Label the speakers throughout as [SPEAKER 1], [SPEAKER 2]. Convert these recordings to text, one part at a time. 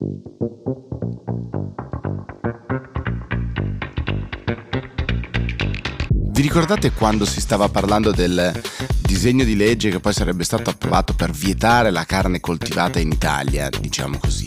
[SPEAKER 1] Vi ricordate quando si stava parlando del disegno di legge che poi sarebbe stato approvato per vietare la carne coltivata in Italia, diciamo così?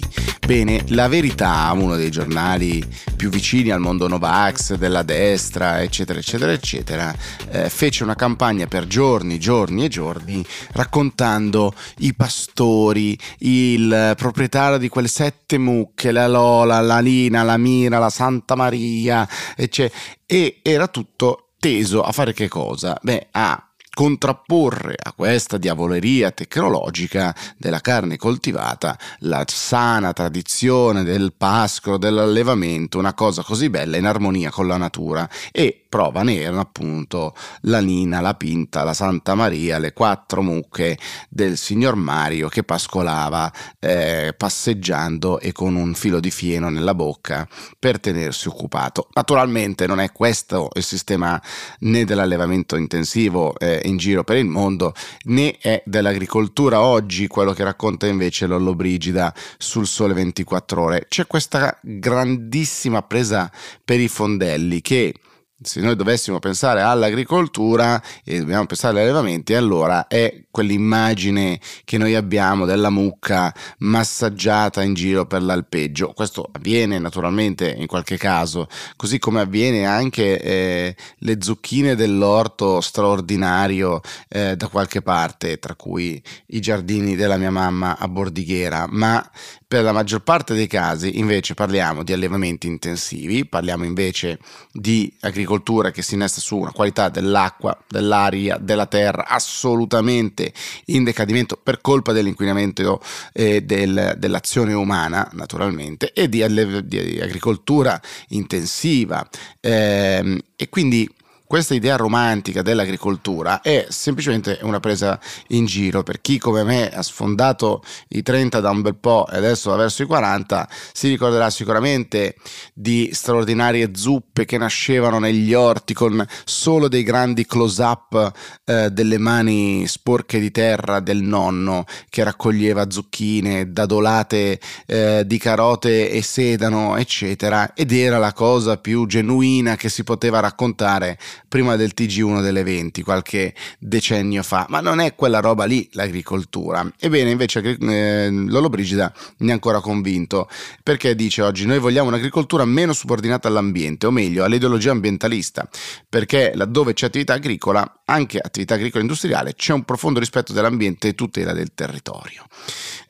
[SPEAKER 1] Bene, la verità, uno dei giornali più vicini al mondo Novax, della destra, eccetera, eccetera, eccetera, eh, fece una campagna per giorni, giorni e giorni raccontando i pastori, il proprietario di quelle sette mucche, la Lola, la Lina, la Mira, la Santa Maria, eccetera, e era tutto teso a fare che cosa? Beh, a contrapporre a questa diavoleria tecnologica della carne coltivata la sana tradizione del pascolo, dell'allevamento, una cosa così bella in armonia con la natura e prova ne erano appunto la Nina, la Pinta, la Santa Maria, le quattro mucche del signor Mario che pascolava eh, passeggiando e con un filo di fieno nella bocca per tenersi occupato. Naturalmente non è questo il sistema né dell'allevamento intensivo eh, in giro per il mondo né è dell'agricoltura oggi quello che racconta invece Lollo Brigida sul Sole 24 ore. C'è questa grandissima presa per i fondelli che se noi dovessimo pensare all'agricoltura e dobbiamo pensare agli allevamenti, allora è quell'immagine che noi abbiamo della mucca massaggiata in giro per l'alpeggio. Questo avviene naturalmente in qualche caso, così come avviene anche eh, le zucchine dell'orto straordinario eh, da qualche parte, tra cui i giardini della mia mamma a Bordighera, ma per la maggior parte dei casi invece parliamo di allevamenti intensivi, parliamo invece di agricoltura che si innesta su una qualità dell'acqua, dell'aria, della terra assolutamente in decadimento per colpa dell'inquinamento eh, del, dell'azione umana naturalmente e di, di agricoltura intensiva. Eh, e quindi questa idea romantica dell'agricoltura è semplicemente una presa in giro per chi come me ha sfondato i 30 da un bel po' e adesso va verso i 40 si ricorderà sicuramente di straordinarie zuppe che nascevano negli orti con solo dei grandi close up eh, delle mani sporche di terra del nonno che raccoglieva zucchine dadolate eh, di carote e sedano eccetera ed era la cosa più genuina che si poteva raccontare prima del TG1 delle 20, qualche decennio fa, ma non è quella roba lì l'agricoltura. Ebbene, invece eh, Lolo Brigida ne è ancora convinto, perché dice oggi noi vogliamo un'agricoltura meno subordinata all'ambiente, o meglio all'ideologia ambientalista, perché laddove c'è attività agricola, anche attività agricola industriale, c'è un profondo rispetto dell'ambiente e tutela del territorio.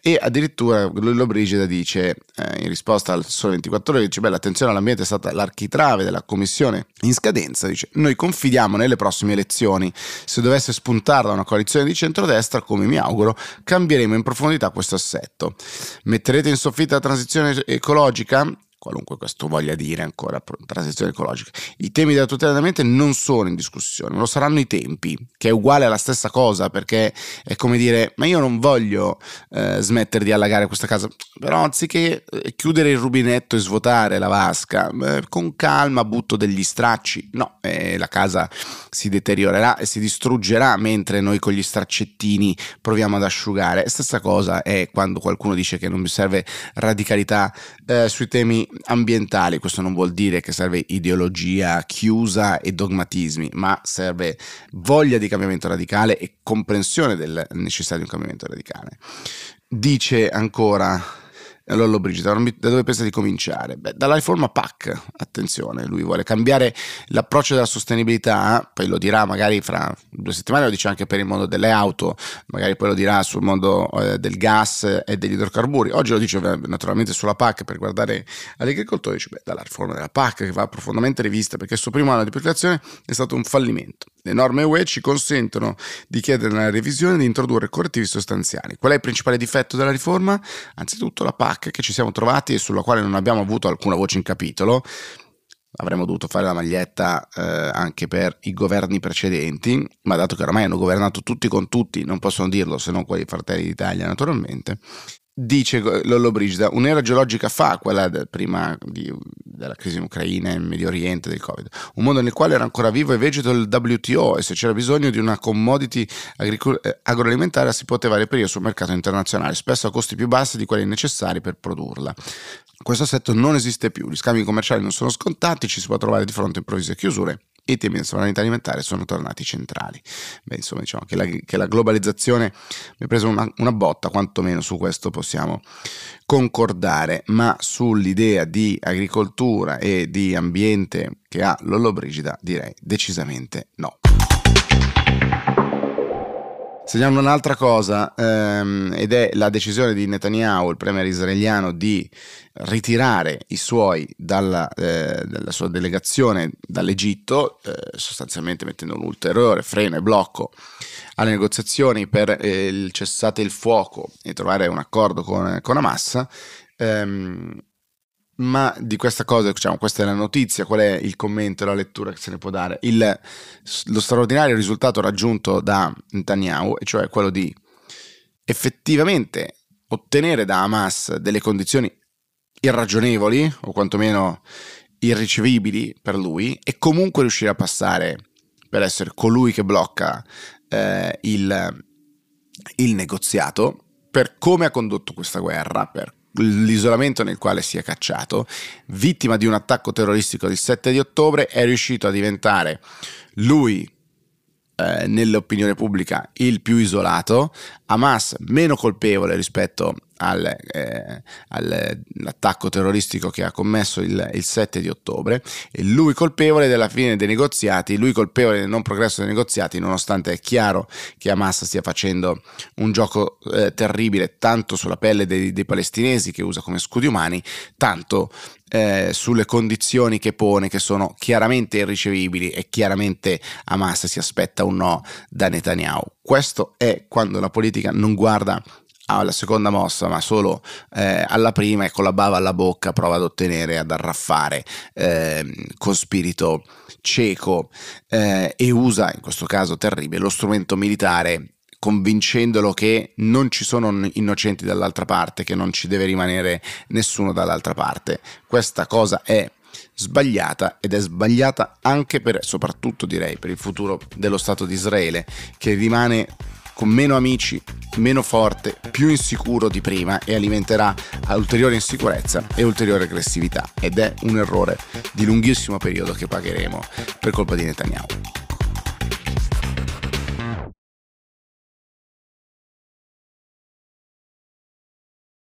[SPEAKER 1] E addirittura Lullo Brigida dice, eh, in risposta al Sole 24 Ore, dice, beh, l'attenzione all'ambiente è stata l'architrave della commissione in scadenza, dice, noi confidiamo nelle prossime elezioni. Se dovesse spuntare da una coalizione di centrodestra, come mi auguro, cambieremo in profondità questo assetto. Metterete in soffitta la transizione ecologica? Qualunque questo voglia dire ancora, transizione ecologica. I temi della tutela dell'ambiente non sono in discussione, lo saranno i tempi, che è uguale alla stessa cosa, perché è come dire, ma io non voglio eh, smettere di allagare questa casa, però anziché eh, chiudere il rubinetto e svuotare la vasca, eh, con calma butto degli stracci, no, eh, la casa si deteriorerà e si distruggerà mentre noi con gli straccettini proviamo ad asciugare. Stessa cosa è quando qualcuno dice che non mi serve radicalità eh, sui temi ambientali, questo non vuol dire che serve ideologia chiusa e dogmatismi, ma serve voglia di cambiamento radicale e comprensione di un cambiamento radicale. Dice ancora Lollo Brigida, da dove pensa di cominciare? Beh, dalla riforma PAC, attenzione, lui vuole cambiare l'approccio della sostenibilità, poi lo dirà magari fra due settimane, lo dice anche per il mondo delle auto, magari poi lo dirà sul mondo eh, del gas e degli idrocarburi. Oggi lo dice naturalmente sulla PAC per guardare agricoltori, dice beh, dalla riforma della PAC che va profondamente rivista perché il suo primo anno di applicazione è stato un fallimento. Le norme UE ci consentono di chiedere una revisione e di introdurre correttivi sostanziali. Qual è il principale difetto della riforma? Anzitutto la PAC che ci siamo trovati e sulla quale non abbiamo avuto alcuna voce in capitolo. Avremmo dovuto fare la maglietta eh, anche per i governi precedenti, ma dato che ormai hanno governato tutti con tutti, non possono dirlo se non quelli Fratelli d'Italia naturalmente, dice Lollo Brigida, un'era geologica fa, quella del, prima di, della crisi in Ucraina, in Medio Oriente, del Covid. Un mondo nel quale era ancora vivo e vegeto il WTO e se c'era bisogno di una commodity agricol- eh, agroalimentare si poteva reperire sul mercato internazionale, spesso a costi più bassi di quelli necessari per produrla. Questo assetto non esiste più, gli scambi commerciali non sono scontati, ci si può trovare di fronte a improvvise chiusure e i temi della sovranità alimentare sono tornati centrali. Beh, insomma, diciamo che la, che la globalizzazione mi ha preso una, una, botta, quantomeno su questo possiamo concordare, ma sull'idea di agricoltura e di ambiente che ha Lollobrigida direi decisamente no. Segnalo un'altra cosa ehm, ed è la decisione di Netanyahu, il premier israeliano, di ritirare i suoi dalla, eh, dalla sua delegazione dall'Egitto, eh, sostanzialmente mettendo un ulteriore freno e blocco alle negoziazioni per eh, il cessate il fuoco e trovare un accordo con, con Hamas. Ehm, ma di questa cosa, diciamo, questa è la notizia, qual è il commento e la lettura che se ne può dare? Il, lo straordinario risultato raggiunto da Netanyahu, cioè quello di effettivamente ottenere da Hamas delle condizioni irragionevoli o quantomeno irricevibili per lui e comunque riuscire a passare per essere colui che blocca eh, il, il negoziato per come ha condotto questa guerra, per l'isolamento nel quale si è cacciato, vittima di un attacco terroristico del 7 di ottobre, è riuscito a diventare lui eh, nell'opinione pubblica il più isolato, Hamas meno colpevole rispetto al, eh, all'attacco terroristico che ha commesso il, il, 7 di ottobre e lui colpevole della fine dei negoziati, lui colpevole del non progresso dei negoziati nonostante è chiaro che Hamas stia facendo un gioco eh, terribile tanto sulla pelle dei, dei palestinesi che usa come scudi umani, tanto eh, sulle condizioni che pone che sono chiaramente irricevibili e chiaramente Hamas si aspetta un no da Netanyahu. Questo è quando la politica non guarda alla seconda mossa, ma solo eh, alla prima e con la bava alla bocca prova ad ottenere, ad arraffare eh, con spirito cieco eh, e usa, in questo caso terribile, lo strumento militare convincendolo che non ci sono innocenti dall'altra parte, che non ci deve rimanere nessuno dall'altra parte. Questa cosa è sbagliata ed è sbagliata anche per, soprattutto direi, per il futuro dello Stato di Israele, che rimane con meno amici, meno forte, più insicuro di prima e alimenterà ulteriore insicurezza e ulteriore aggressività ed è un errore di lunghissimo periodo che pagheremo per colpa di Netanyahu.